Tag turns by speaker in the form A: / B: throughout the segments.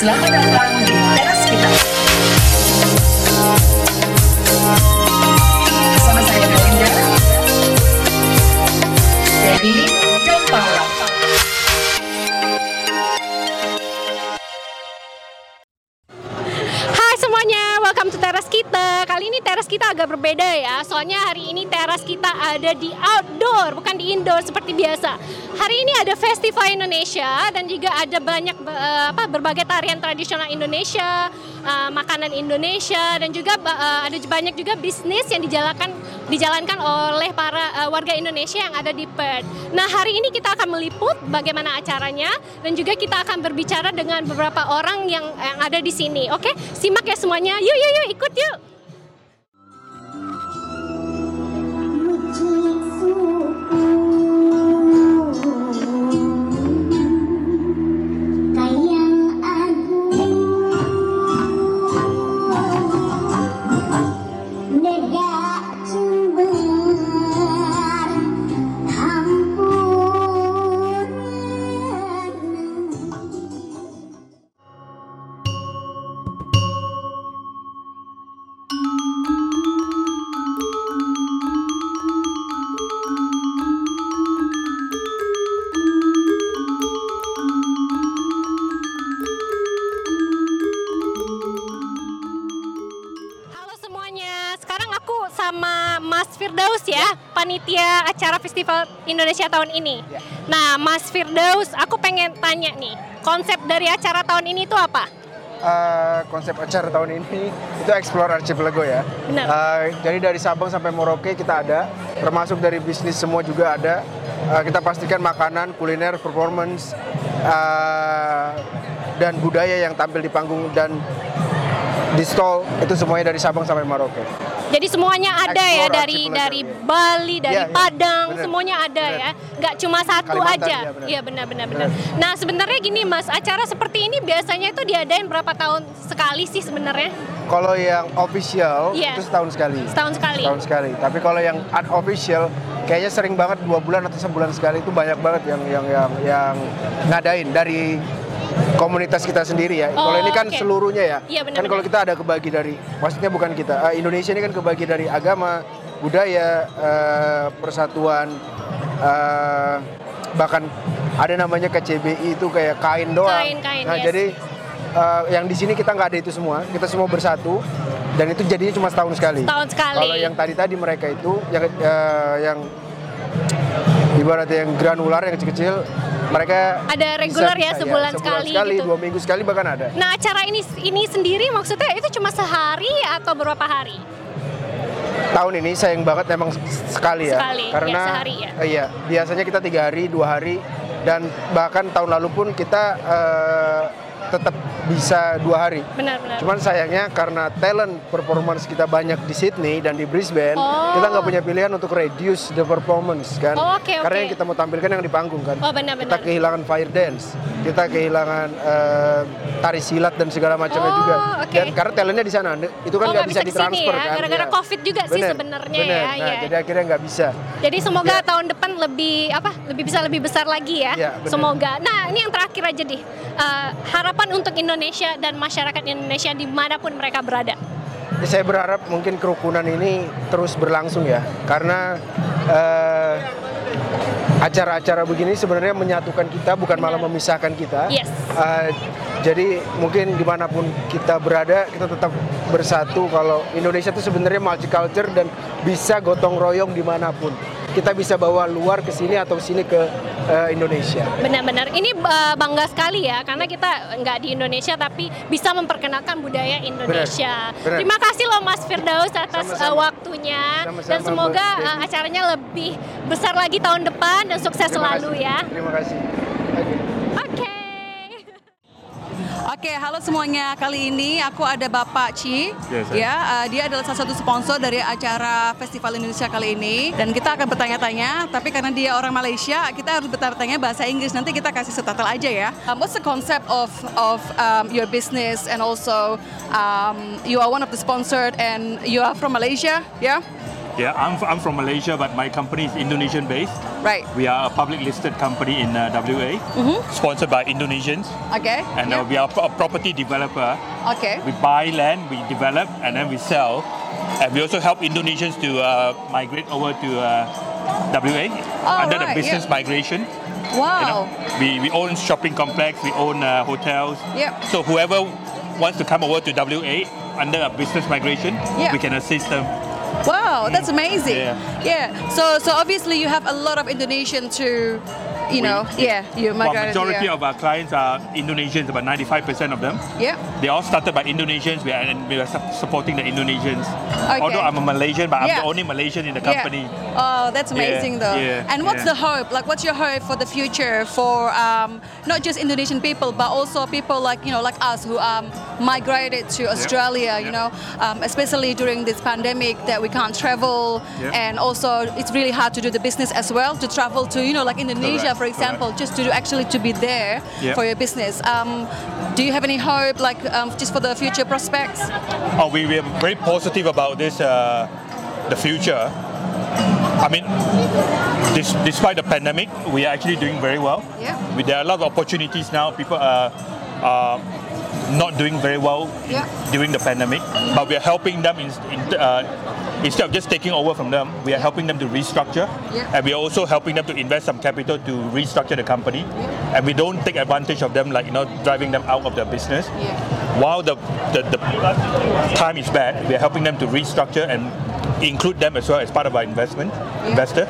A: Slack. Agak berbeda ya. Soalnya hari ini teras kita ada di outdoor, bukan di indoor seperti biasa. Hari ini ada Festival Indonesia dan juga ada banyak eh, apa berbagai tarian tradisional Indonesia, eh, makanan Indonesia dan juga eh, ada banyak juga bisnis yang dijalankan dijalankan oleh para warga Indonesia yang ada di Perth. Nah, hari ini kita akan meliput bagaimana acaranya dan juga kita akan berbicara dengan beberapa orang yang yang ada di sini. Oke, simak ya semuanya. Yuk, yuk, yuk, ikut yuk. to Indonesia tahun ini.
B: Ya.
A: Nah, Mas Firdaus, aku pengen tanya nih, konsep dari acara tahun ini itu apa?
B: Eh, konsep acara tahun ini itu Explore Archipelago ya.
A: Benar.
B: Eh, jadi dari Sabang sampai Merauke kita ada, termasuk dari bisnis semua juga ada. Eh, kita pastikan makanan, kuliner, performance, eh, dan budaya yang tampil di panggung dan di stall itu semuanya dari Sabang sampai Merauke.
A: Jadi semuanya ada ya dari dari
B: ya.
A: Bali, dari
B: iya,
A: Padang,
B: benar.
A: semuanya ada
B: Benar.
A: ya. Nggak cuma satu
B: Kalimantan,
A: aja.
B: iya, benar.
A: Iya benar-benar benar.
B: Benar.
A: Nah sebenarnya gini Mas, acara seperti ini biasanya itu diadain berapa tahun sekali sih sebenarnya?
B: Kalau yang official
A: Iya.
B: itu setahun sekali.
A: Setahun sekali.
B: Setahun sekali. Tapi kalau yang unofficial kayaknya sering banget dua bulan atau sebulan sekali itu banyak banget yang yang yang yang ngadain dari komunitas kita sendiri ya.
A: Oh,
B: kalau ini kan
A: oke.
B: seluruhnya ya.
A: Iya, benar,
B: kan kalau kita ada kebagi dari, maksudnya bukan kita. eh, Indonesia ini kan kebagi dari agama, budaya, eh, persatuan, eh, bahkan ada namanya KCBI itu kayak kain doang.
A: Kain, kain,
B: nah
A: yes.
B: jadi eh, yang di sini kita nggak ada itu semua. Kita semua bersatu dan itu jadinya cuma setahun sekali.
A: Setahun sekali.
B: Kalau yang tadi-tadi mereka itu yang eh, yang ibaratnya yang granular yang kecil-kecil mereka
A: Ada reguler ya,
B: bisa-
A: sebulan
B: sebulan
A: sekali
B: sekali,
A: gitu.
B: dua minggu sekali bahkan ada.
A: Nah acara ini ini sendiri maksudnya itu cuma sehari atau berapa hari?
B: Tahun ini sayang banget emang sekali ya,
A: Sekali, ya,
B: karena
A: sehari ya.
B: iya biasanya kita tiga hari, dua hari dan bahkan tahun lalu pun kita eh, tetap bisa dua hari.
A: Benar-benar.
B: Cuman sayangnya karena talent performance kita banyak di Sydney dan di Brisbane,
A: Oh.
B: kita nggak punya pilihan untuk reduce the performance kan.
A: Oh, oke,
B: Karena yang kita mau tampilkan yang di panggung kan.
A: Oh, benar-benar.
B: Kita kehilangan fire dance, kita kehilangan eh, tari silat dan segala macamnya
A: Oh,
B: juga.
A: oke.
B: Dan karena talentnya di sana, itu kan
A: Oh,
B: nggak
A: nggak
B: bisa
A: bisa di sini
B: ditransfer
A: ya,
B: kan.
A: gara-gara
B: Iya.
A: COVID juga sih
B: Bener,
A: sebenarnya
B: bener.
A: ya,
B: Nah,
A: iya.
B: jadi akhirnya nggak bisa.
A: Jadi semoga
B: Ya.
A: tahun depan lebih apa? Lebih bisa lebih besar lagi ya.
B: Benar.
A: semoga. Nah, ini yang terakhir aja deh. Eh, harapan untuk Indonesia dan masyarakat Indonesia di mana pun mereka berada.
B: Ya, saya berharap mungkin kerukunan ini terus berlangsung ya, karena eh, acara-acara begini sebenarnya menyatukan kita, bukan malah
A: Benar.
B: memisahkan kita.
A: Yes.
B: Eh, jadi mungkin di mana pun kita berada, kita tetap bersatu. Kalau Indonesia itu sebenarnya multicultural dan bisa gotong royong di mana pun. Kita bisa bawa luar ke sini atau sini ke eh, Indonesia.
A: Benar-benar. Ini eh, bangga sekali ya karena kita nggak di Indonesia tapi bisa memperkenalkan budaya Indonesia.
B: Benar, benar.
A: Terima kasih loh Mas Firdaus atas eh, waktunya
B: Sama-sama,
A: dan semoga
B: Devi.
A: acaranya lebih besar lagi tahun depan dan sukses
B: Terima
A: selalu
B: kasih.
A: ya.
B: Terima kasih. Oke.
A: Oke.
C: Oke, halo semuanya. Kali ini aku ada Bapak Ci.
D: Ya, saya.
C: ya, eh, dia adalah salah satu sponsor dari acara Festival Indonesia kali ini. Dan kita akan bertanya-tanya, tapi karena dia orang Malaysia, kita harus bertanya bahasa Inggris. Nanti kita kasih subtitle aja ya. Um, what's the concept of of um, your business and also um, you are one of the sponsored and you are from Malaysia, yeah?
D: Yeah, I'm, I'm from Malaysia, but my company is Indonesian based.
C: Right.
D: We are a public listed company in uh, WA, sponsored by Indonesians,
C: Okay.
D: and uh, we are a property developer.
C: Okay.
D: We buy land, we develop, and then we sell. And we also help Indonesians to uh, migrate over to uh, WA
C: Oh,
D: under
C: right,
D: the business
C: yeah.
D: migration. You know, we, we own shopping complex, we own uh, hotels.
C: Yep.
D: So whoever wants to come over to WA under a business migration,
C: Yeah.
D: we can assist them.
C: Wow, that's amazing.
D: Yeah.
C: Yeah. So so obviously you have a lot of Indonesian to, you know, yeah, you
D: Well,
C: migrated
D: majority of our clients are Indonesians, about 95% of them.
C: yeah.
D: They all started by Indonesians, we are, and we are supporting the Indonesians.
C: Okay.
D: Although I'm a Malaysian, but I'm the only Malaysian in the company.
C: Yeah. Oh, that's amazing though.
D: yeah,
C: and what's
D: yeah.
C: the hope? Like, what's your hope for the future for um, not just Indonesian people, but also people like you know, like us who um, migrated to Australia. You
D: yeah.
C: know, um, especially during this pandemic that we can't travel,
D: Yeah.
C: and also it's really hard to do the business as well. To travel to you know, like Indonesia,
D: Correct,
C: for example, just to actually to be there
D: Yeah.
C: for your business. Um, do you have any hope, like um, just for the future prospects?
D: Oh, we, we are very positive about this, uh, the future. I mean, dis- despite the pandemic, we are actually doing very well.
C: Yeah.
D: We, there are a lot of opportunities now. People are, are not doing very well
C: Yeah.
D: during the pandemic, but we are helping them in, in, uh, instead of just taking over from them. We are helping them to restructure,
C: Yeah.
D: and we are also helping them to invest some capital to restructure the company. And we don't take advantage of them, like you know, driving them out of their business.
C: Yeah.
D: While the, the, the time is bad, we are helping them to restructure and include them as well as part of our investment investor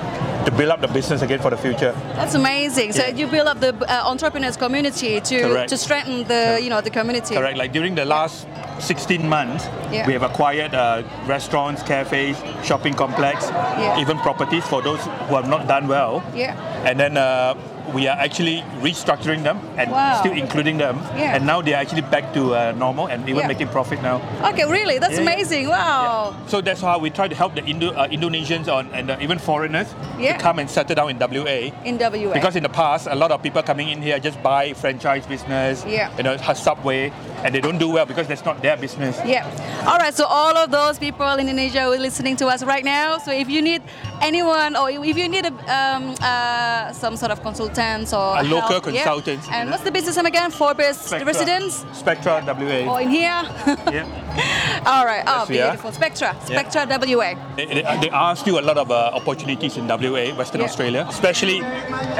D: to build up the business again for the future.
C: That's amazing. So
D: Yeah.
C: you build up the uh, entrepreneurs community to,
D: Correct.
C: to strengthen the you know the community.
D: Correct. Like during the last 16 months,
C: Yeah.
D: we have acquired uh, restaurants, cafes, shopping complex,
C: Yeah.
D: even properties for those who have not done well.
C: Yeah.
D: And then uh, we are actually restructuring them and
C: Wow.
D: still including them.
C: Yeah.
D: And now they are actually back to uh, normal and even
C: Yeah.
D: making profit now.
C: Okay, really? That's
D: Yeah,
C: amazing. Wow.
D: So that's how we try to help the Indo- uh, Indonesians on, and uh, even foreigners to come and settle down in WA.
C: In WA.
D: Because in the past, a lot of people coming in here just buy franchise business,
C: Yeah.
D: you know, Subway, and they don't do well because that's not their business.
C: yeah. All right. So all of those people in Indonesia who are listening to us right now. So if you need anyone, or if you need a, um, uh, some sort of consultants or
D: A local
C: help, yeah.
D: consultants,
C: And what's the business name again? Forbes
D: Spectra.
C: Residence.
D: Spectra WA.
C: Or in here.
D: yeah.
C: all right. Oh,
D: Yes, we are.
C: beautiful. Spectra.
D: Yeah.
C: Spectra WA.
D: They are still a lot of uh, opportunities in WA, Western
C: Yeah.
D: Australia, especially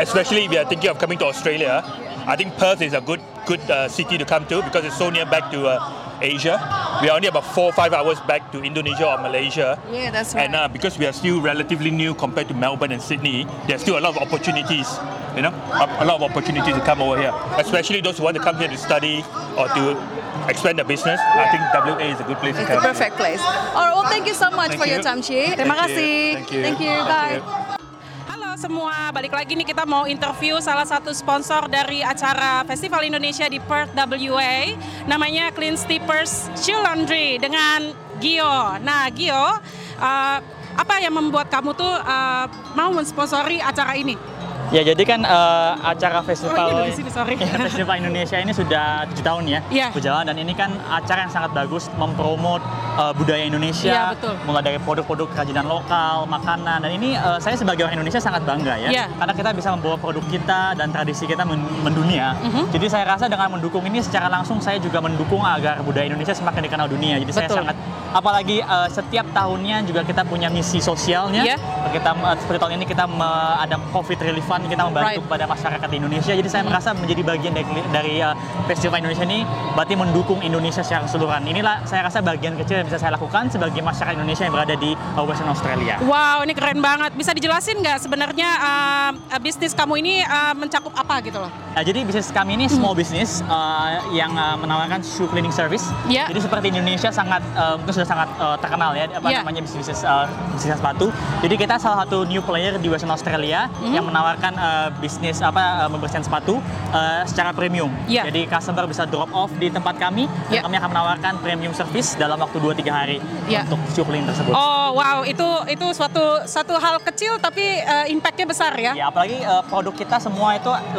D: especially if you are thinking of coming to Australia. I think Perth is a good good uh, city to come to because it's so near back to uh, Asia. We are only about four or five hours back to Indonesia or Malaysia.
C: Yeah, that's right.
D: And uh, because we are still relatively new compared to Melbourne and Sydney, there's still a lot of opportunities. You know, a, lot of opportunities to come over here, especially those who want to come here to study or to expand their business. I think WA is a good place to
C: It's the perfect place. All right, well, thank you so much
D: Thank
C: for your time. Terima
D: Thank you.
C: kasih.
D: Thank you.
C: Thank you.
D: Thank
C: Bye.
D: you.
E: Semua, balik lagi nih kita mau interview salah satu sponsor dari acara Festival Indonesia di Perth WA. Namanya Clean Steepers Shoe Laundry dengan Gio. Nah Gio, uh, apa yang membuat kamu tuh uh, mau mensponsori acara ini?
F: Ya jadi kan eh, acara festival
E: Oh, iya, sini, sorry.
F: Ya, festival Indonesia ini sudah tujuh tahun ya
E: Iya.
F: berjalan dan ini kan acara yang sangat bagus mempromot eh, budaya Indonesia,
E: Iya, betul.
F: mulai dari produk-produk kerajinan lokal, makanan dan ini eh, saya sebagai orang Indonesia sangat bangga ya
E: Iya.
F: karena kita bisa membawa produk kita dan tradisi kita men- mendunia.
E: Mhm.
F: Jadi saya rasa dengan mendukung ini secara langsung saya juga mendukung agar budaya Indonesia semakin dikenal dunia. Jadi saya
E: Betul.
F: sangat apalagi eh, setiap tahunnya juga kita punya misi sosialnya.
E: Iya.
F: Kita eh, seperti tahun ini kita me- ada COVID relief kita membantu
E: Right.
F: kepada masyarakat Indonesia. Jadi saya merasa menjadi bagian dari, dari uh, festival Indonesia ini berarti mendukung Indonesia secara keseluruhan. Inilah saya rasa bagian kecil yang bisa saya lakukan sebagai masyarakat Indonesia yang berada di uh, Western Australia.
E: Wow, ini keren banget. Bisa dijelasin nggak sebenarnya uh, uh, bisnis kamu ini uh, mencakup apa gitu loh?
F: Nah, jadi bisnis kami ini small business uh, yang uh, menawarkan shoe cleaning service.
E: Iya.
F: Jadi seperti Indonesia sangat uh, mungkin sudah sangat uh, terkenal ya apa
E: Iya.
F: namanya bisnis bisnis uh, bisnis sepatu. Jadi kita salah satu new player di Western Australia
E: Mhm.
F: yang menawarkan layanan eh, bisnis apa eh, membersihkan sepatu eh, secara premium.
E: Iya.
F: Jadi customer bisa drop off di tempat kami
E: Iya.
F: dan kami akan menawarkan premium service dalam waktu 2-3 hari
E: Iya.
F: untuk shoe cleaning tersebut.
E: Oh wow, itu itu suatu satu hal kecil tapi uh, impactnya besar ya.
F: Ya, apalagi eh, produk kita semua itu 80%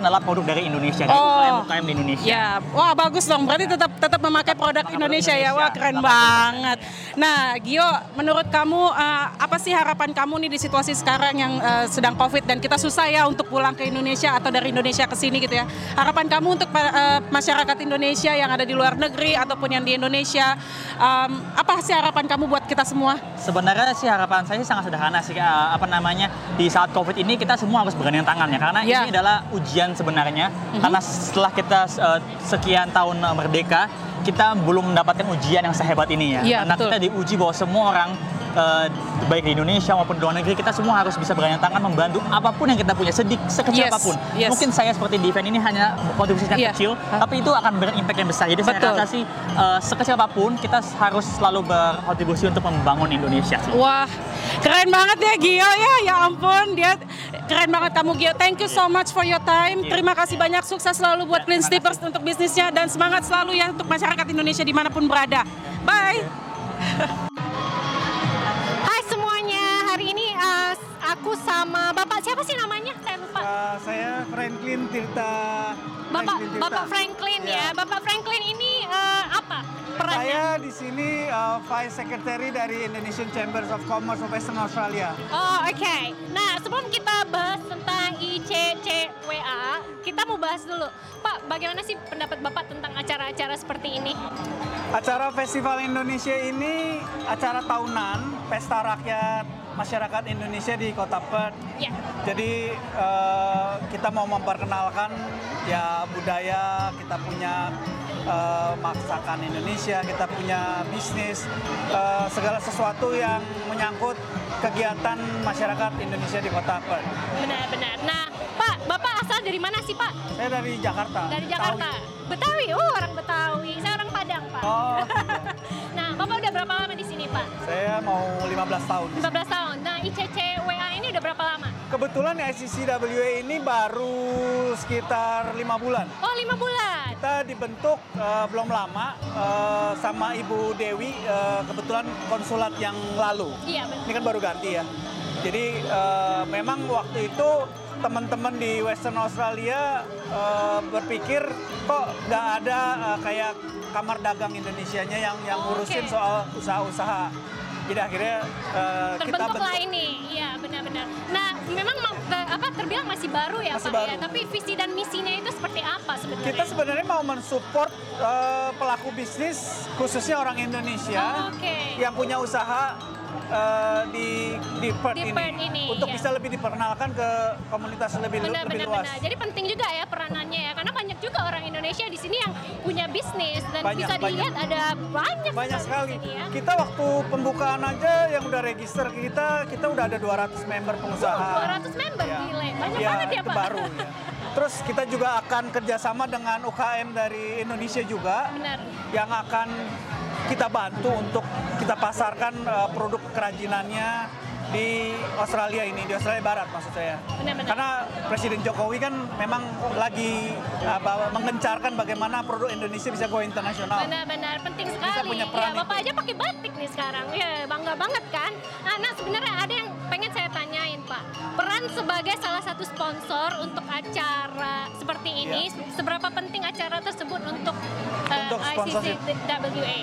F: adalah produk dari Indonesia, dari
E: Oh.
F: UKM-UKM di Indonesia.
E: Ya, wah bagus dong. Berarti tetap tetap memakai produk Indonesia,
F: produk
E: ya. Wah
F: Indonesia.
E: keren
F: 80%.
E: banget. Nah, Gio, menurut kamu eh, apa sih harapan kamu nih di situasi sekarang yang eh, sedang COVID dan kita susah ya untuk pulang ke Indonesia atau dari Indonesia ke sini gitu ya? Harapan kamu untuk eh, masyarakat Indonesia yang ada di luar negeri ataupun yang di Indonesia, em, apa sih harapan kamu buat kita semua?
F: Sebenarnya sih harapan saya sangat sederhana sih eh, apa namanya di saat covid ini kita semua harus bergandeng tangan ya karena
E: Ya.
F: ini adalah ujian sebenarnya karena setelah kita eh, sekian tahun merdeka kita belum mendapatkan ujian yang sehebat ini ya
E: Iya,
F: karena
E: betul.
F: kita diuji bahwa semua orang eh, baik di Indonesia maupun di luar negeri kita semua harus bisa bergandeng tangan membantu apa pun yang kita punya sedik sekecil
E: Yes,
F: apa pun
E: yes.
F: mungkin saya seperti di event ini hanya kontribusinya
E: Iya.
F: kecil tapi itu akan berimpact yang besar jadi
E: Betul.
F: saya rasa sih eh, sekecil apa pun kita harus selalu berkontribusi untuk membangun Indonesia sih.
E: Wah, keren banget ya Gio ya. Ya ampun, dia keren banget kamu Gio. Thank you so much for your time. Terima kasih banyak sukses selalu buat Clean Steepers untuk bisnisnya dan semangat selalu ya untuk masyarakat Indonesia
A: di mana pun berada. Bye. Aku sama Bapak siapa sih namanya? Saya lupa.
G: Uh, saya Franklin Tirta.
A: Bapak
G: Franklin Tirta.
A: Bapak Franklin ya.
G: Ya.
A: Bapak Franklin ini uh, apa perannya?
G: Saya di sini uh, Vice Secretary dari Indonesian Chambers of Commerce of Western Australia.
A: Oh oke. Nah sebelum kita bahas tentang ICCWA, kita mau bahas dulu. Pak, bagaimana sih pendapat Bapak tentang acara-acara seperti ini?
G: Acara Festival Indonesia ini acara tahunan pesta rakyat masyarakat Indonesia di Kota Perth.
A: Ya.
G: Jadi eh, kita mau memperkenalkan ya budaya, kita punya eh, masakan Indonesia, kita punya bisnis, eh, segala sesuatu yang menyangkut kegiatan masyarakat Indonesia di Kota Perth.
A: Benar-benar. Nah, Pak, Bapak asal dari mana sih Pak?
G: Saya dari Jakarta.
A: Dari Jakarta. Betawi. Oh orang Betawi. Saya orang Padang Pak.
G: Oh,
A: Nah, Pak?
G: saya mau 15 tahun.
A: 15 tahun. Nah, ICCWA ini udah berapa lama?
G: Kebetulan ICCWA ini baru sekitar lima bulan.
A: Oh, lima bulan.
G: Kita dibentuk eh, belum lama eh, sama Ibu Dewi eh, kebetulan konsulat yang lalu.
A: Iya, benar.
G: Ini kan baru ganti ya. Jadi eh, memang waktu itu teman-teman di Western Australia eh, berpikir kok nggak ada eh, kayak kamar dagang Indonesianya yang yang ngurusin
A: oke.
G: soal usaha-usaha. Jadi akhirnya eh, kita
A: Terbentuklah
G: bentuk.
A: ini. Iya, benar-benar. Nah, memang apa terbilang masih baru ya,
G: Masih
A: Pak ya.
G: baru.
A: Tapi visi dan misinya itu seperti apa sebenarnya?
G: Kita sebenarnya mau mensupport eh, pelaku bisnis khususnya orang Indonesia
A: Oh, oke.
G: yang punya usaha eh, di di Perth
A: Di
G: ini,
A: Perth ini,
G: untuk
A: iya.
G: bisa lebih diperkenalkan ke komunitas lebih
A: benar
G: lebih
A: benar
G: luas.
A: benar. Jadi penting juga ya peranannya ya, karena banyak juga orang Indonesia di sini yang punya bisnis dan
G: Banyak,
A: bisa
G: banyak.
A: dilihat ada banyak,
G: Banyak sekali.
A: sini ya.
G: Kita waktu pembukaan aja yang udah register kita, kita udah ada 200 member pengusaha.
A: Oh, 200 member,
G: Ya.
A: gile. Banyak
G: Ya,
A: banget ya, Pak.
G: baru ya. Terus kita juga akan kerjasama dengan UKM dari Indonesia juga
A: Benar.
G: yang akan kita bantu untuk kita pasarkan uh, produk kerajinannya di Australia ini, di Australia Barat maksud saya.
A: Benar-benar.
G: Karena Presiden Jokowi kan memang lagi apa, mengencarkan bagaimana produk Indonesia bisa go internasional.
A: Benar-benar penting sekali.
G: Kita punya peran
A: ya, Bapak
G: itu.
A: aja pakai batik nih sekarang. Ya, bangga banget kan? Nah, nah, sebenarnya ada yang pengen saya tanyain, Pak. Peran sebagai salah satu sponsor untuk acara seperti ini, seberapa penting acara tersebut
G: sponsorship.
A: ICCWA?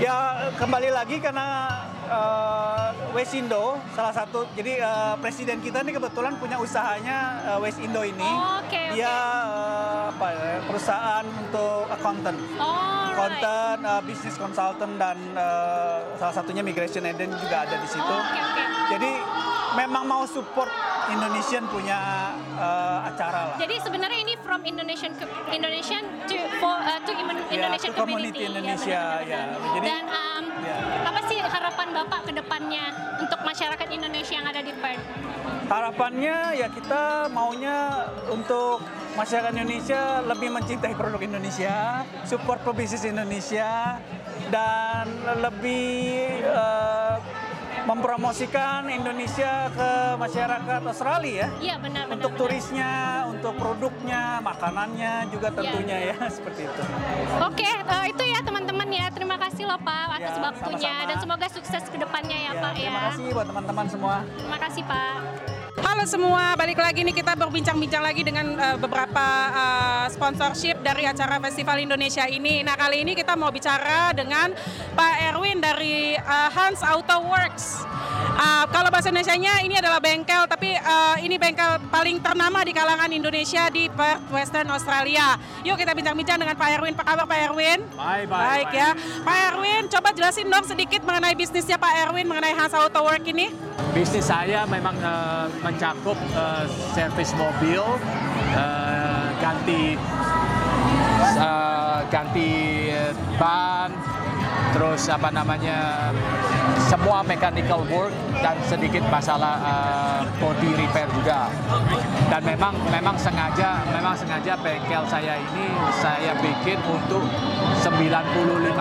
G: Ya kembali lagi karena uh, Wesindo salah satu jadi uh, presiden kita ini kebetulan punya usahanya uh, Wesindo ini.
A: Oh, oke, oke.
G: Dia uh, apa ya, perusahaan untuk accountant.
A: Oh,
G: Accountant, uh, business consultant dan uh, salah satunya migration agent juga ada di situ.
A: Oke, oke.
G: Jadi memang mau support Indonesian punya uh, acara lah.
A: Jadi sebenarnya ini from Indonesian co- Indonesian to for uh, to
G: Ya,
A: Indonesian
G: to community
A: Ya,
G: Indonesia, ya. Jadi-
A: Dan um,
G: Ya.
A: apa sih harapan Bapak ke depannya untuk masyarakat Indonesia yang ada di Perth?
G: Harapannya ya kita maunya untuk masyarakat Indonesia lebih mencintai produk Indonesia, support pebisnis Indonesia, dan lebih eh, mempromosikan Indonesia ke masyarakat Australia ya.
A: Iya benar benar.
G: Untuk
A: benar.
G: turisnya, untuk produknya, makanannya juga tentunya ya seperti itu.
A: Oke, eh, itu ya teman-teman ya. Terima kasih loh Pak atas
G: Ya,
A: waktunya
G: sama-sama.
A: dan semoga sukses ke depannya ya, Pak ya.
G: terima kasih buat teman-teman semua.
A: Terima kasih Pak.
E: Halo semua, balik lagi nih kita berbincang-bincang lagi dengan eh, beberapa eh, sponsorship dari acara Festival Indonesia ini. Nah kali ini kita mau bicara dengan Pak Erwin dari eh, Hans Auto Works. Ah, kalau bahasa Indonesia-nya ini adalah bengkel, tapi eh, ini bengkel paling ternama di kalangan Indonesia di Perth, Western Australia. Yuk kita bincang-bincang dengan Pak Erwin. Apa kabar Pak Erwin?
H: Baik, baik,
E: Baik
H: baik.
E: ya. Pak Erwin, coba jelasin dong sedikit mengenai bisnisnya Pak Erwin mengenai Hans Auto Works ini.
H: Bisnis saya memang eh, mencakup eh, servis mobil, eh, ganti eh, ganti ban, terus apa namanya semua mechanical work dan sedikit masalah eh, body repair juga. Dan memang memang sengaja memang sengaja bengkel saya ini saya bikin untuk 95%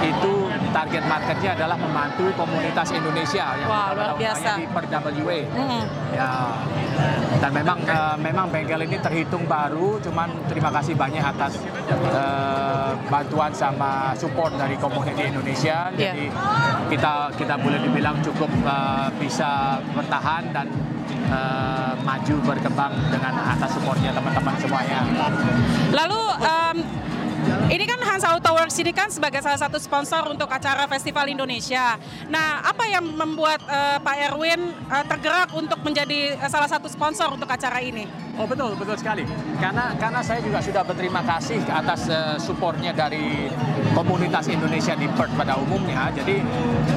H: itu target marketnya adalah membantu komunitas Indonesia yang
E: Wah, luar biasa.
H: di per WA.
E: Mm-mm.
H: Ya. Dan memang eh, memang bengkel ini terhitung baru, cuman terima kasih banyak atas eh, bantuan sama support dari komuniti Indonesia.
E: Iya.
H: Jadi kita kita boleh dibilang cukup eh, bisa bertahan dan eh, maju berkembang dengan atas supportnya teman-teman semuanya.
E: Lalu em, ini kan Hans Auto Works ini kan sebagai salah satu sponsor untuk acara Festival Indonesia. Nah, apa yang membuat eh, Pak Erwin eh, tergerak untuk menjadi eh, salah satu sponsor untuk acara ini?
H: Oh betul, betul sekali. Karena karena saya juga sudah berterima kasih atas eh, supportnya dari komunitas Indonesia di Perth pada umumnya. Jadi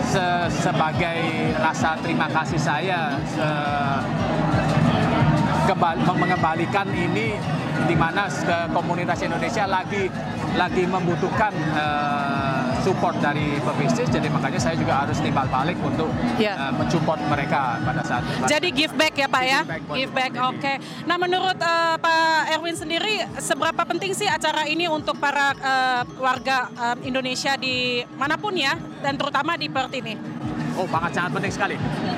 H: se- sebagai rasa terima kasih saya se- mengembalikan ini di mana ke komunitas Indonesia lagi lagi membutuhkan eh, support dari pebisnis. Jadi makanya saya juga harus timbal balik untuk
E: Ya.
H: eh, mensupport mereka pada saat
E: Jadi give back ya Pak ya?
H: Give back
E: oke. Nah menurut eh, Pak Erwin sendiri, seberapa penting sih acara ini untuk para eh, warga eh, Indonesia di mana pun ya, dan terutama di Perth ini?
H: Oh, sangat sangat penting sekali.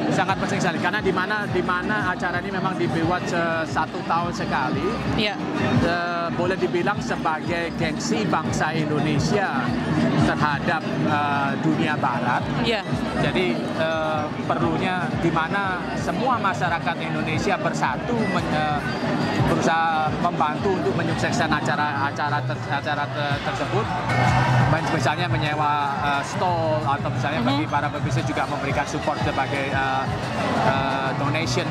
H: Sangat penting sekali karena di mana di mana acara ini memang dibuat se- satu tahun sekali.
E: Iya.
H: Eh, boleh dibilang sebagai gengsi bangsa Indonesia terhadap eh, dunia barat.
E: Iya.
H: Jadi eh, perlunya di mana semua masyarakat Indonesia bersatu men- eh, berusaha membantu untuk menyukseskan acara-acara ter- acara te- tersebut. Misalnya menyewa eh, stall atau misalnya
E: Mhm.
H: bagi para pebisnis juga memberikan support sebagai eh, eh, donation.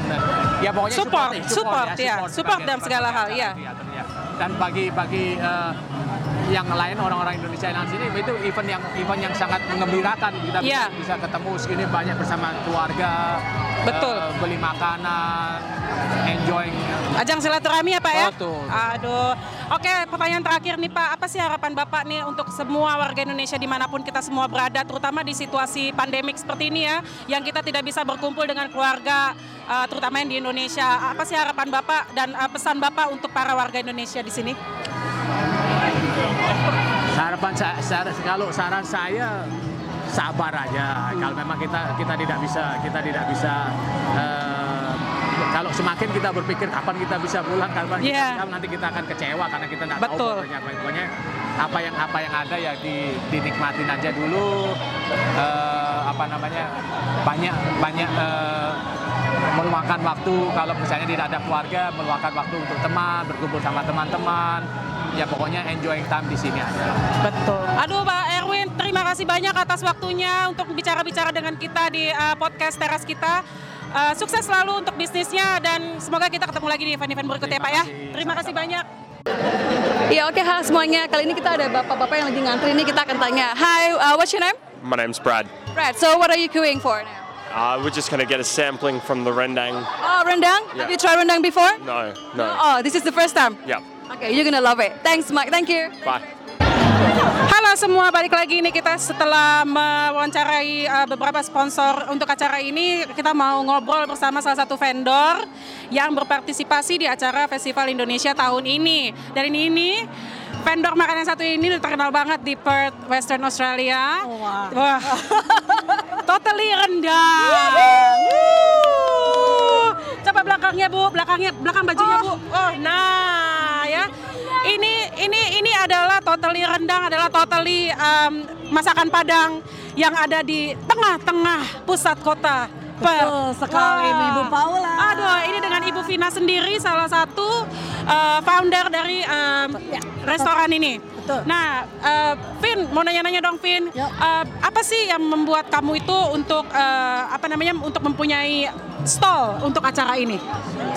H: Ya pokoknya
E: Support,
H: nih,
E: support, ya. Support
H: sebagai-
E: dalam segala hal, ya.
H: ya. Dan bagi bagi eh, yang lain orang-orang Indonesia yang sini itu event yang event yang sangat mengembirakan kita bisa,
E: Iya.
H: bisa ketemu segini banyak bersama keluarga
E: Betul.
H: eh, beli makanan enjoying
E: Ajang silaturahmi ya Pak ya?
H: Betul.
E: Aduh. Oke, pertanyaan terakhir nih Pak. Apa sih harapan Bapak nih untuk semua warga Indonesia di mana pun kita semua berada, terutama di situasi pandemik seperti ini ya, yang kita tidak bisa berkumpul dengan keluarga, eh, terutama yang di Indonesia. Apa sih harapan Bapak dan eh, pesan Bapak untuk para warga Indonesia di sini?
H: Harapan saya kalau saran saya sabar aja. Kalau memang kita kita tidak bisa kita tidak bisa eh, kalau semakin kita berpikir kapan kita bisa pulang kapan kita
E: Iya.
H: nanti kita akan kecewa karena kita tidak tahu pokoknya apa yang apa yang ada ya di, dinikmatin aja dulu. Eh, apa namanya banyak banyak eh, meluangkan waktu. Kalau misalnya tidak ada keluarga meluangkan waktu untuk teman berkumpul sama teman-teman ya pokoknya enjoying time di sini aja
E: Betul. Aduh Pak Erwin, terima kasih banyak atas waktunya untuk bicara-bicara dengan kita di uh, podcast teras kita. Uh, sukses selalu untuk bisnisnya dan semoga kita ketemu lagi di event-event berikutnya Pak ya. Terima kasih banyak. Ya oke halo semuanya. Kali ini kita ada bapak-bapak yang lagi ngantri ini kita akan tanya. Hi, uh, what's your name?
I: My name's Brad.
E: Brad. So what are you queuing for now?
I: Uh, we're just going to get a sampling from the rendang.
E: Oh, rendang. Have
I: Yeah.
E: you tried rendang before?
I: No, no.
E: Oh, this is the first time.
I: Yep.
E: Okay, you're gonna love it. Thanks, Mike. Thank you.
I: Bye.
E: Halo semua, balik lagi ini kita setelah mewawancarai uh, beberapa sponsor untuk acara ini, kita mau ngobrol bersama salah satu vendor yang berpartisipasi di acara Festival Indonesia tahun ini. Dan ini, ini vendor makanan satu ini terkenal banget di Perth, Western Australia. Wah. totally rendang. Coba belakangnya Bu, belakangnya belakang bajunya Bu. Oh, nah ya. Ini ini ini adalah totally rendang adalah totally um, masakan Padang yang ada di tengah-tengah pusat kota.
J: Betul sekali,
E: Wah.
J: Ibu Paula.
E: Aduh, ini dengan Ibu Vina sendiri salah satu uh, founder dari um, restoran ini.
J: Betul.
E: Nah, uh, Vin, mau nanya-nanya dong, Vin. Uh, apa sih yang membuat kamu itu untuk uh, apa namanya untuk mempunyai stall untuk acara ini?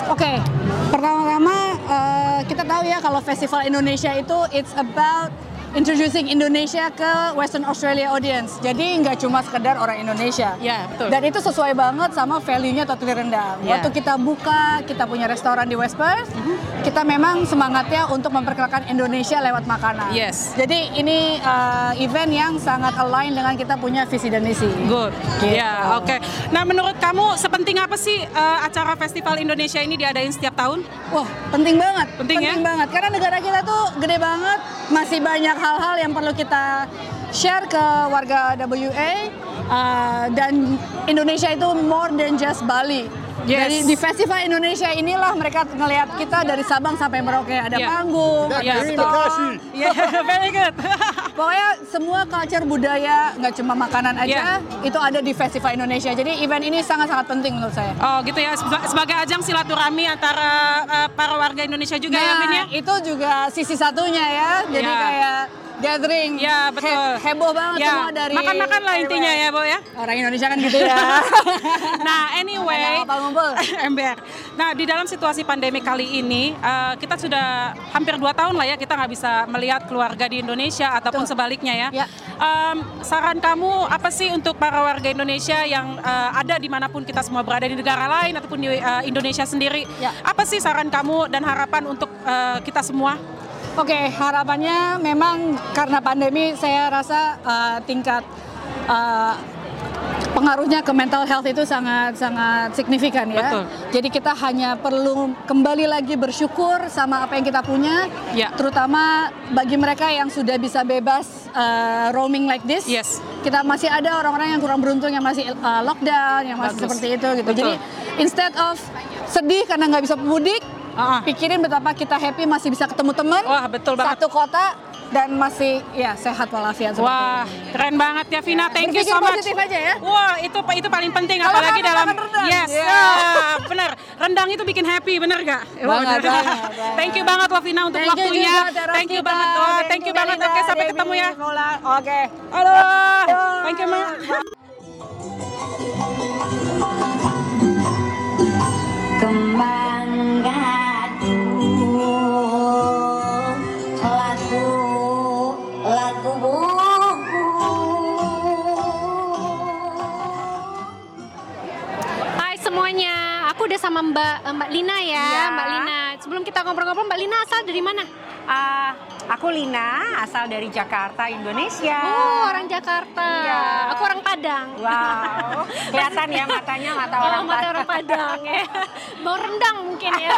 J: Oke, pertama-tama eh, kita tahu ya kalau Festival Indonesia itu it's about introducing Indonesia ke Western Australia audience. Jadi nggak cuma sekedar orang Indonesia.
E: Ya, betul.
J: Dan itu sesuai banget sama value-nya Totally Rendang.
E: Ya.
J: Waktu kita buka, kita punya restoran di West Perth,
E: Mhm.
J: kita memang semangatnya untuk memperkenalkan Indonesia lewat makanan.
E: Yes.
J: Jadi ini eh, event yang sangat align dengan kita punya visi dan misi.
E: Good.
J: Gitu.
E: Ya, oke. Nah, menurut kamu sepenting apa sih uh, acara Festival Indonesia ini diadain setiap tahun?
J: Wah, penting banget.
E: Penting ya?
J: banget karena negara kita tuh gede banget, masih banyak hal-hal yang perlu kita share ke warga WA uh, dan Indonesia itu more than just Bali.
E: Yes.
J: Jadi di festival Indonesia inilah mereka ngelihat kita dari Sabang sampai Merauke ada
E: Yeah.
J: panggung,
E: Yeah,
J: ada
E: betul.
J: stall.
E: Yeah, very good.
J: Pokoknya semua culture budaya nggak cuma makanan aja itu ada di festival Indonesia. Jadi event ini sangat-sangat penting menurut saya.
E: Oh gitu ya, Seba- sebagai ajang silaturahmi antara uh, para warga Indonesia juga ya, Vin ya?
J: Nah, itu juga sisi satunya ya. Jadi
E: Ya.
J: kayak gathering.
E: Ya, betul.
J: He- heboh banget
E: Ya,
J: semua dari
E: makan-makan lah intinya ya, Bo ya.
J: Orang Indonesia kan gitu ya.
E: Nah, anyway, ember. Nah, di dalam situasi pandemi kali ini, eh, kita sudah hampir dua tahun lah ya kita nggak bisa melihat keluarga di Indonesia ataupun
J: Betul.
E: sebaliknya ya.
J: Ya.
E: Em, saran kamu apa sih untuk para warga Indonesia yang eh, ada di mana pun kita semua berada di negara lain ataupun di eh, Indonesia sendiri?
J: Ya.
E: Apa sih saran kamu dan harapan untuk eh, kita semua?
J: Oke, harapannya memang karena pandemi saya rasa uh, tingkat uh, pengaruhnya ke mental health itu sangat sangat signifikan ya.
E: Betul.
J: Jadi kita hanya perlu kembali lagi bersyukur sama apa yang kita punya,
E: Ya.
J: terutama bagi mereka yang sudah bisa bebas uh, roaming like this.
E: Yes.
J: Kita masih ada orang-orang yang kurang beruntung yang masih uh, lockdown, yang masih
E: Bagus.
J: seperti itu gitu.
E: Betul.
J: Jadi instead of sedih karena nggak bisa mudik,
E: Ah.
J: pikirin betapa kita happy masih bisa ketemu teman
E: Wah, betul banget.
J: satu kota dan masih ya sehat walafiat
E: Wah,
J: ini.
E: keren banget ya Vina. Thank you so much.
J: positif aja ya.
E: Wah, itu itu paling penting
J: Kalau
E: apalagi dalam
J: rendang.
E: Yes.
J: Iya.
E: ah, bener. Rendang itu bikin happy, bener gak?
J: Banget,
E: bener.
J: banget.
E: Thank you banget loh Vina untuk
J: Thank you
E: waktunya.
J: juga,
E: thank you
J: kita.
E: banget. Wah, thank you banget. Oke,
J: Melinda,
E: sampai
J: Debbie,
E: ketemu ya.
J: Oke.
E: Halo. Thank you, Ma.
A: Mbak Mbak Lina ya,
K: Iya.
A: Mbak Lina. Sebelum kita ngobrol-ngobrol, Mbak Lina asal dari mana?
K: Ah, aku Lina, asal dari Jakarta, Indonesia.
A: Oh, orang Jakarta.
K: Iya.
A: Aku orang Padang.
K: Wow, kelihatan ya matanya mata
A: oh,
K: orang
A: mata
K: Padang.
A: orang Padang ya. Mau rendang mungkin ya.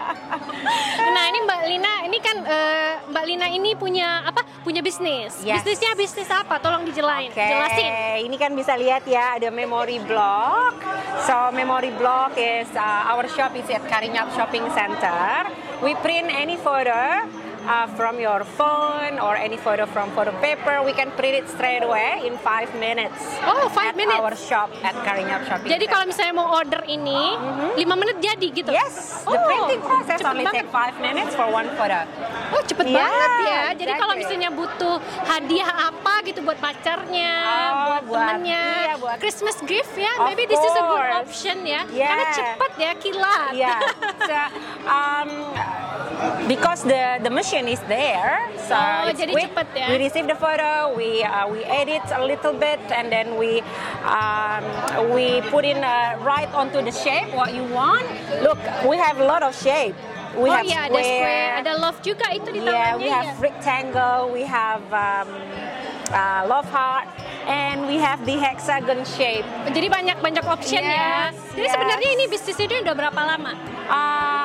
A: nah ini Mbak Lina, ini kan eh, Mbak Lina ini punya apa? Punya bisnis.
K: Yes.
A: Bisnisnya bisnis apa? Tolong dijelain.
K: Oke,
A: Jelasin.
K: ini kan bisa lihat ya ada memory block. So memory block is uh, our shop is at Karinyap Shopping Center. We print any photo uh, from your phone or any photo from photo paper. We can print it straight away in five minutes.
A: Oh, five
K: at
A: minutes.
K: Our shop at Karinyap Shopping
A: Jadi kalau misalnya mau order ini, lima menit jadi gitu?
K: Yes, the
A: Oh,
K: printing process only
A: banget.
K: take five minutes for one photo.
A: Oh cepet
K: Yeah,
A: banget ya. Jadi kalau
K: exactly.
A: misalnya butuh hadiah apa gitu buat pacarnya,
K: Oh,
A: buat,
K: buat-
A: temennya,
K: iya, buat-
A: Christmas gift ya,
K: Of
A: maybe this is a good
K: course.
A: option ya.
K: Yeah.
A: Karena cepet ya, kilat.
K: Yeah. so, um, because the the machine is there, so
A: Oh,
K: it's
A: jadi
K: quick.
A: cepet ya.
K: We receive the photo, we uh, we edit a little bit, and then we um, we put in uh, right onto the shape what you want. Look, we have a lot of shape. We
A: oh
K: have
A: iya, ada
K: square.
A: square, ada love juga itu di
K: Yeah,
A: tangannya
K: we have
A: ya.
K: rectangle, we have um, uh, love heart, and we have the hexagon shape.
A: Jadi banyak banyak option ya.
K: Yes,
A: Jadi
K: yes.
A: sebenarnya ini bisnis ini udah berapa lama?
K: Uh,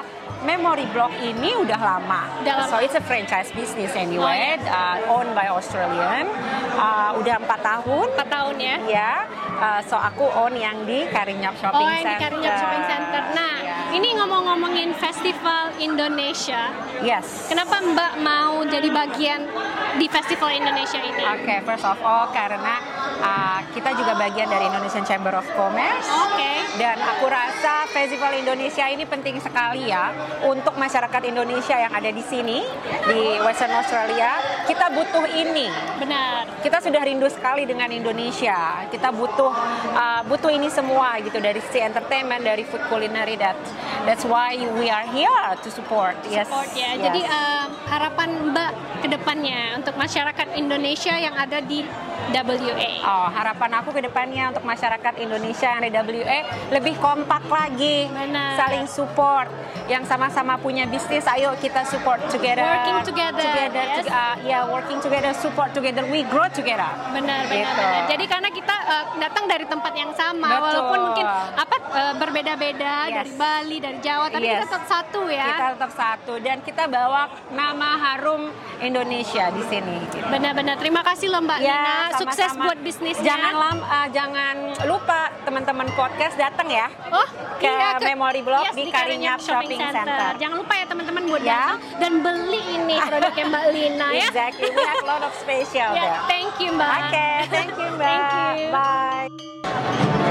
K: Memory Block ini udah lama.
A: Udah lama.
K: So it's a franchise business
A: Oh,
K: anyway,
A: iya.
K: uh, owned by Australian. Uh, udah empat tahun.
A: Empat tahun ya?
K: Ya. Uh, so aku own yang di Karinyap Shopping
A: oh, yang di
K: Center.
A: Karinyap Shopping Center. Nah, ini ngomong-ngomongin Festival Indonesia.
K: Yes.
A: Kenapa Mbak mau jadi bagian di Festival Indonesia ini?
K: Oke, first of all karena uh, kita juga bagian dari Indonesian Chamber of Commerce.
A: Oke.
K: Dan aku rasa Festival Indonesia ini penting sekali ya untuk masyarakat Indonesia yang ada di sini di Western Australia. Kita butuh ini.
A: Benar.
K: Kita sudah rindu sekali dengan Indonesia. Kita butuh uh, butuh ini semua gitu dari si entertainment, dari food culinary. That that's why we are here to support. Yes.
A: Support ya.
K: yes.
A: Jadi um, harapan Mbak ke depannya untuk masyarakat Indonesia yang ada di WA.
K: Oh, harapan aku ke depannya untuk masyarakat Indonesia yang ada di WA lebih kompak lagi, saling support. Yang sama-sama punya bisnis, ayo kita support together.
A: Working together, yes.
K: to- uh, yeah, working together, support together, we grow together.
A: Benar, benar,
K: Gitu.
A: benar. Jadi karena kita uh, datang dari tempat yang sama,
K: Betul.
A: walaupun mungkin apa uh, berbeda-beda
K: Yes.
A: dari Bali, dari Jawa, tapi
K: Yes.
A: kita tetap satu ya.
K: Kita tetap satu dan kita bawa nama harum Indonesia di sini. gitu.
A: Benar-benar. Terima kasih loh Mbak
K: Ya,
A: Nina.
K: Sama-sama.
A: Sukses buat bisnisnya.
K: Jangan lam, uh, jangan lupa teman-teman podcast datang ya.
A: Oh,
K: ke
A: iya,
K: Memory Block
A: yes,
K: di
A: Karinyap
K: Karinyap Shopping Center.
A: Jangan lupa ya teman-teman buat
K: Ya.
A: datang dan beli ini produknya Mbak Lina ya.
K: Exactly, we have a lot of special
A: Ya,
K: there.
A: thank you Mbak.
K: Oke, thank you Mbak.
A: Thank you.
K: Bye.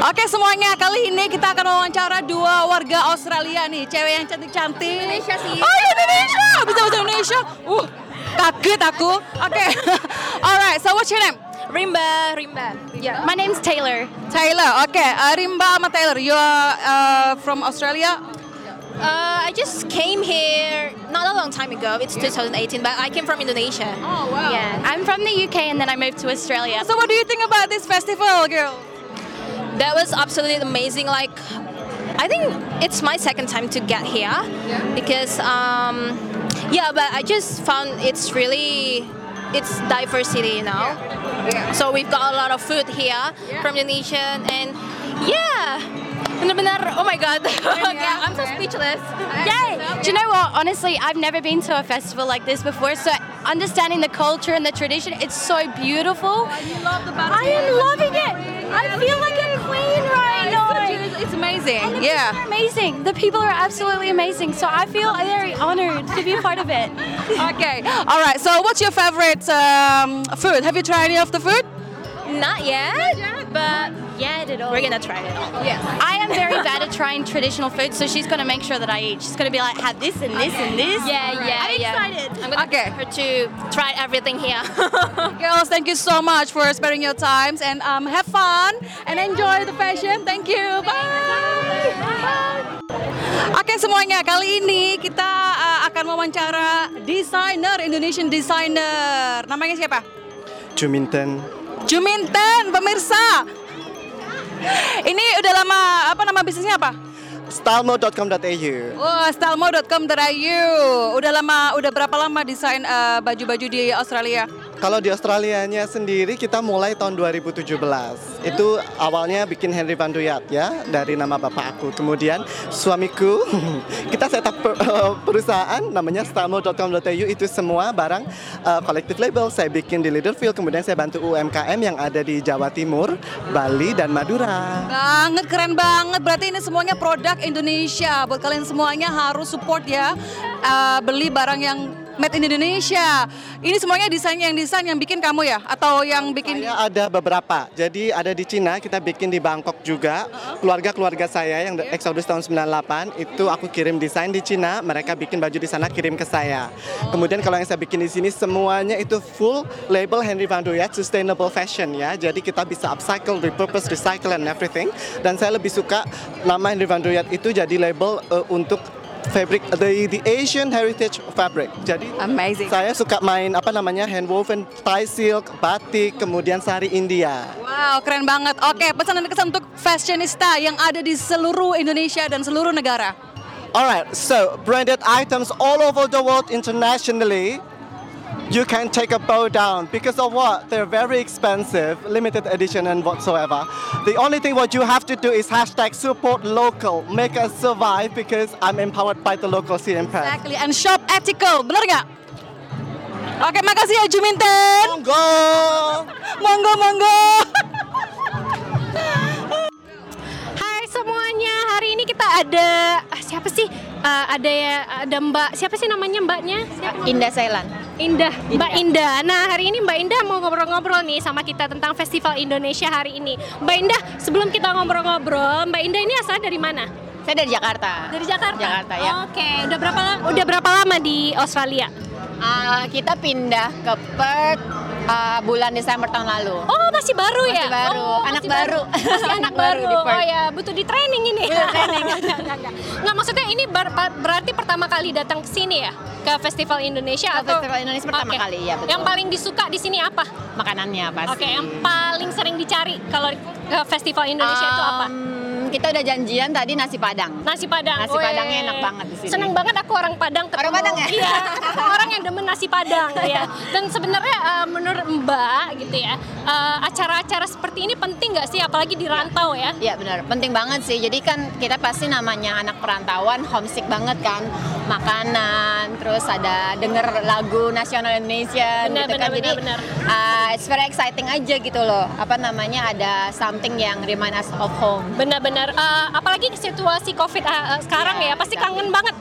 C: Oke semuanya, kali ini kita akan wawancara dua warga Australia nih, cewek yang cantik-cantik.
A: Indonesia sih.
C: Oh Indonesia, bisa bahasa Indonesia. Uh, kaget aku. Oke, alright. So what's your name?
L: Rimba, Rimba. Yeah, my name's Taylor.
C: Taylor. Oke, uh, Rimba sama Taylor. You are uh, from Australia.
L: Uh, I just came here not a long time ago. It's 2018, but I came from Indonesia.
C: Oh wow.
L: Yeah, I'm from the UK and then I moved to Australia.
C: So what do you think about this festival, girl?
L: That was absolutely amazing. Like, I think it's my second time to get here yeah. because, um, yeah, but I just found it's really it's diversity, you know. So we've got a lot of food here from Indonesia, and yeah, benar-benar. Oh my god, yeah, I'm so speechless.
M: Yay! Do you know what? Honestly, I've never been to a festival like this before, so understanding the culture and the tradition, it's so beautiful. I am loving it. I feel like a queen right now.
C: It's amazing. Yeah.
M: amazing. The people are absolutely amazing. So I feel very honored to be a part of it.
C: Okay. All right. So what's your favorite um, food? Have you tried any of the food?
L: Not yet, but yeah, it all. We're gonna try it all.
M: Yes. I am very bad at trying traditional food, so she's gonna make sure that I eat. She's gonna be like, have this and this and this.
L: Yeah, yeah,
M: I'm
L: yeah.
M: excited.
L: I'm gonna
C: Okay.
L: get her to try everything here.
C: Girls, thank you so much for sparing your times and um, have fun and enjoy the fashion. Thank you. Bye. Oke semuanya, kali ini kita uh, akan wawancara desainer Indonesian designer. Namanya siapa?
N: Juminten.
C: Juminten, pemirsa. Ini udah lama apa nama bisnisnya apa?
N: Stylemo.com.au
C: Wah, stylemo.com.au. Udah lama, udah berapa lama desain uh, baju-baju di Australia?
N: Kalau di Australianya sendiri kita mulai tahun 2017. Itu awalnya bikin Henry Van Duyat ya dari nama bapak aku. Kemudian suamiku kita setup per- eh, perusahaan namanya stylemo.com.au itu semua barang collective label saya bikin di Leaderfield. Kemudian saya bantu UMKM yang ada di Jawa Timur, Bali dan Madura.
C: Banget, keren banget. Berarti ini semuanya produk Indonesia. Buat kalian semuanya harus support ya. Uh, beli barang yang made in Indonesia. Ini semuanya desainnya yang desain yang bikin kamu ya? Atau yang bikin...
N: Saya ada beberapa. Jadi ada di Cina, kita bikin di Bangkok juga. Keluarga-keluarga saya yang Exodus tahun 98 itu aku kirim desain di Cina, mereka bikin baju di sana kirim ke saya. Kemudian kalau yang saya bikin di sini semuanya itu full label Henry Van Duyat sustainable fashion ya. Jadi kita bisa upcycle, repurpose, recycle and everything. Dan saya lebih suka nama Henry Van Duyat itu jadi label eh, untuk fabric the the Asian heritage fabric. Jadi
C: Amazing.
N: saya suka main apa namanya hand woven tie silk, batik, kemudian sari India.
C: Wow, keren banget. Oke, pesan dan kesan untuk fashionista yang ada di seluruh Indonesia dan seluruh negara.
N: Alright, so branded items all over the world internationally. You can take a bow down because of what? They're very expensive, limited edition and whatsoever. The only thing what you have to do is hashtag support local, make us survive because I'm empowered by the local press.
E: Exactly, and shop ethical, bener nggak? Oke, makasih ya Juminten.
N: Monggo.
E: monggo, monggo.
A: Hai semuanya, hari ini kita ada ah, siapa sih? Eh, ada ya ada Mbak siapa sih namanya Mbaknya?
O: Indah Sailan.
A: Indah, Mbak Indah. Nah hari ini Mbak Indah mau ngobrol-ngobrol nih sama kita tentang Festival Indonesia hari ini. Mbak Indah, sebelum kita ngobrol-ngobrol, Mbak Indah ini asal dari mana?
O: Saya dari Jakarta.
A: Dari Jakarta.
O: Jakarta ya.
A: Oke, udah berapa la- udah berapa lama di Australia?
O: Ah, kita pindah ke Perth ah, bulan Desember tahun lalu.
A: Oh masih baru ya?
O: Masih baru,
A: Oh,
O: anak
A: masih
O: baru.
A: Masih anak
O: baru
A: baru. oh ya, butuh di training ini.
O: Butuh training.
A: Enggak, enggak, enggak. Nggak, maksudnya ini ber- ber- berarti pertama kali datang ke sini ya? Ke Festival Indonesia
O: Ke
A: atau
O: Festival Indonesia pertama
A: Oke.
O: kali, ya, betul.
A: Yang paling disuka di sini apa?
O: Makanannya pasti.
A: Oke, yang paling sering dicari kalau ke Festival Indonesia itu apa?
O: Kita udah janjian tadi nasi padang.
A: Nasi Padang.
O: Nasi
A: Weh.
O: Padangnya enak banget di sini.
A: Seneng banget aku orang Padang ketemu.
O: Orang Padang ya?
A: Iya, orang yang demen nasi Padang ya. Dan sebenarnya eh, menurut Mbak gitu ya, eh, acara-acara seperti ini penting nggak sih apalagi di rantau ya?
O: Iya benar, penting banget sih. Jadi kan kita pasti namanya anak perantauan homesick banget kan, makanan, terus ada denger lagu nasional Indonesia
A: Benar,
O: gitu kan.
A: benar,
O: Jadi
A: benar,
O: uh, it's very exciting aja gitu loh. Apa namanya ada something yang remind us of home.
A: Benar-benar eh, apalagi situasi Covid eh, eh, sekarang
O: Iya,
A: ya, pasti kangen banget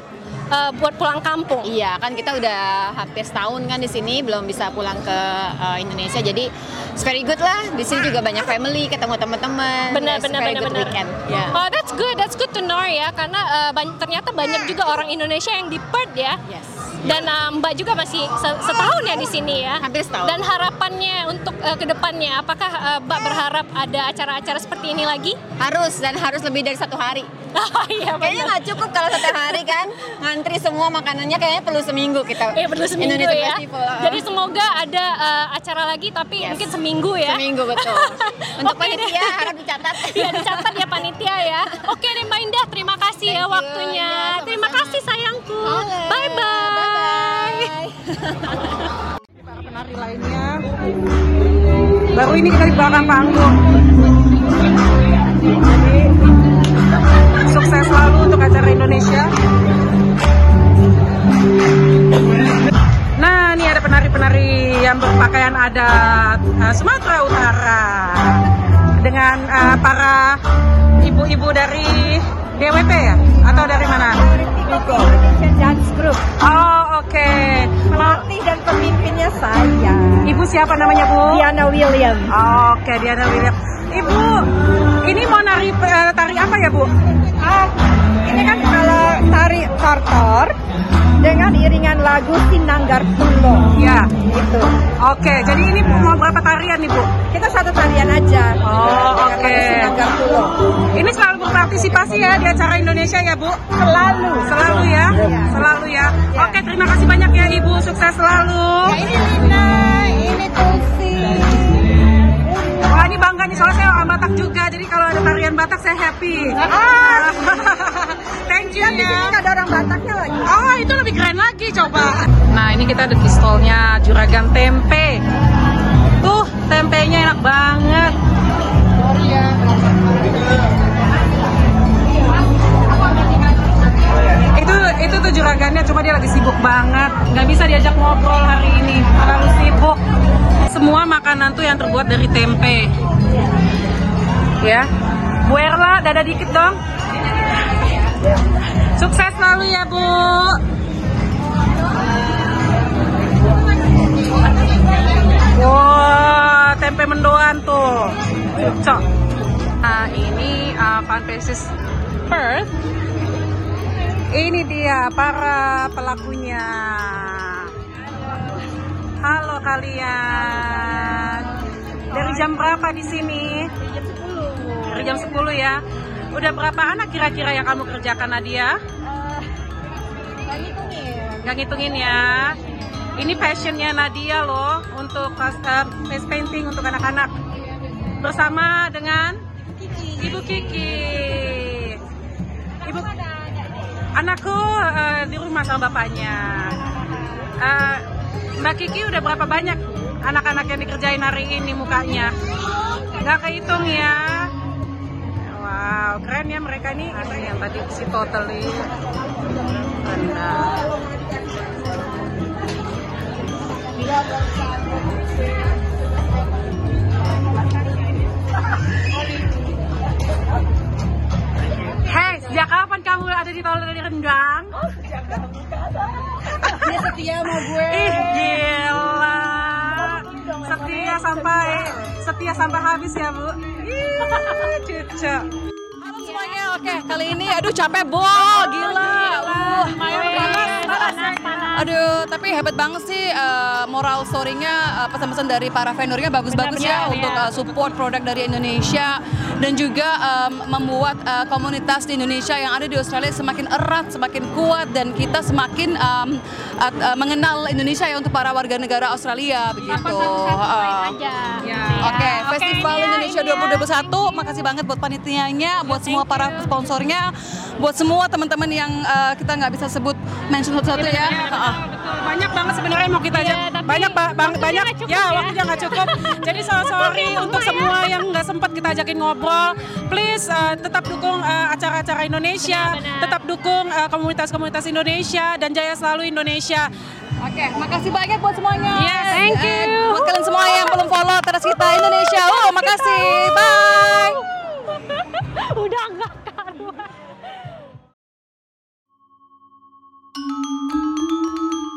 A: eh, buat pulang kampung.
O: Iya kan kita udah hampir setahun kan di sini belum bisa pulang ke uh, Indonesia jadi it's very good lah di sini juga banyak family ketemu teman-teman
A: Benar, benar, benar, benar.
O: weekend ya
A: Oh, that's good. That's good to know ya, karena ban- ternyata banyak juga orang Indonesia yang di Perth ya. Dan eh, Mbak juga masih se- setahun ya di sini ya.
O: Hampir setahun.
A: Dan harapannya untuk eh, ke depannya, apakah eh, Mbak berharap ada acara-acara seperti ini lagi?
O: harus dan harus lebih dari satu hari
A: Iya,
O: kayaknya nggak cukup kalau satu hari kan ngantri semua makanannya kayaknya perlu seminggu kita
A: Eh perlu seminggu
O: Indonesia
A: ya.
O: Festival, uh.
A: Jadi semoga ada eh, acara lagi tapi mungkin seminggu ya.
O: Seminggu betul. Untuk
A: deh.
O: panitia harap dicatat.
A: Iya dicatat ya panitia ya. Oke deh Mbak Indah, terima kasih ya waktunya. terima kasih sayangku. Bye bye.
E: Penari lainnya. Baru ini kita di belakang panggung. Jadi sukses selalu untuk acara Indonesia. Nah, ini ada penari-penari yang berpakaian adat uh, Sumatera Utara dengan uh, para ibu-ibu dari DWP ya atau dari mana?
P: Dance Group.
E: Oh, oke.
P: Pelatih dan pemimpinnya saya.
E: Ibu siapa namanya, Bu?
P: Diana William.
E: Oke, Diana William. Ibu, ini mau nari eh, tari apa ya, Bu?
P: Ah, ini kan kalau tari tortor dengan iringan lagu Sinanggar Pulo.
E: Ya.
P: Itu.
E: Oke, jadi ini mau berapa tarian nih, Bu?
P: Kita satu tarian aja.
E: Oh, oke.
P: lagu Sinanggar Pulo.
E: Ini selalu berpartisipasi ya di acara Indonesia ya, Bu?
P: Selalu.
E: Selalu ya? Selalu ya. Oke, terima kasih banyak ya, Ibu. Sukses selalu.
P: ini Lina, ini Tulsi.
E: Wah, ini bangga nih, soalnya saya orang Batak juga. Jadi kalau ada tarian Batak, saya happy.
P: Ah.
E: Thank you
P: Dan di sini
E: ya.
P: nggak ada orang Bataknya lagi.
E: Oh, itu lebih keren lagi, coba. Nah, ini kita ada di stolnya Juragan Tempe. Tuh, tempenya enak banget. Itu itu tuh juragannya, cuma dia lagi sibuk banget. Nggak bisa diajak ngobrol hari ini, terlalu sibuk. Semua makanan tuh yang terbuat dari tempe. Ya, Bu Erla, dada dikit dong. Sukses selalu ya, Bu. Wah, tempe mendoan tuh. Cocok. Nah, ini uh, Pan Faces Perth. Ini dia para pelakunya. Halo kalian. Dari jam berapa di sini? Dari jam 10 ya. Udah berapa anak kira-kira yang kamu kerjakan Nadia? Gak ngitungin ya. Ini passionnya Nadia loh untuk uh, face painting untuk anak-anak. Bersama dengan Ibu Kiki. Ibu Anakku eh, di rumah sama bapaknya. Eh, Mbak Kiki udah berapa banyak anak-anak yang dikerjain hari ini mukanya? Nggak kehitung ya. Wow, keren ya mereka ini. Ini yang tadi si totally. Hei, sejak kapan kamu ada di totally rendang?
C: Dia setia sama gue.
E: Ih, gila. Setia sampai setia sampai habis ya, Bu. Ih, cucu.
C: Halo semuanya, oke kali ini aduh capek bo, gila. Uh, Aduh, tapi hebat banget sih eh, moral story-nya, eh, pesan-pesan dari para vendornya bagus-bagus ya
A: Benar-benar,
C: untuk
A: ya.
C: eh, support produk dari Indonesia dan juga em, membuat eh, komunitas di Indonesia yang ada di Australia semakin erat, semakin kuat dan kita semakin em, at- eh, mengenal Indonesia ya untuk para warga negara Australia begitu. Heeh. Oke, Festival
A: ini ya,
C: Indonesia
A: ini ya.
C: 2021, makasih banget buat panitianya, buat semua para sponsornya, buat semua teman-teman yang eh, kita nggak bisa sebut mention satu-satu ya. Heeh.
E: Banyak banget sebenarnya mau kita aja. banyak ba- bang- banyak
A: nggak cukup
E: ya,
A: ya.
E: waktunya nggak cukup. Jadi so sorry untuk semua yang nggak sempat kita ajakin ngobrol. Please eh, tetap dukung eh, acara-acara Indonesia, tetap dukung eh, komunitas-komunitas Indonesia dan jaya selalu Indonesia.
C: Oke, makasih banyak buat semuanya.
E: Yes, thank you.
C: Eh, buat kalian semua yang belum follow teras kita Indonesia. Oh, makasih. Bye.
A: Udah enggak thank you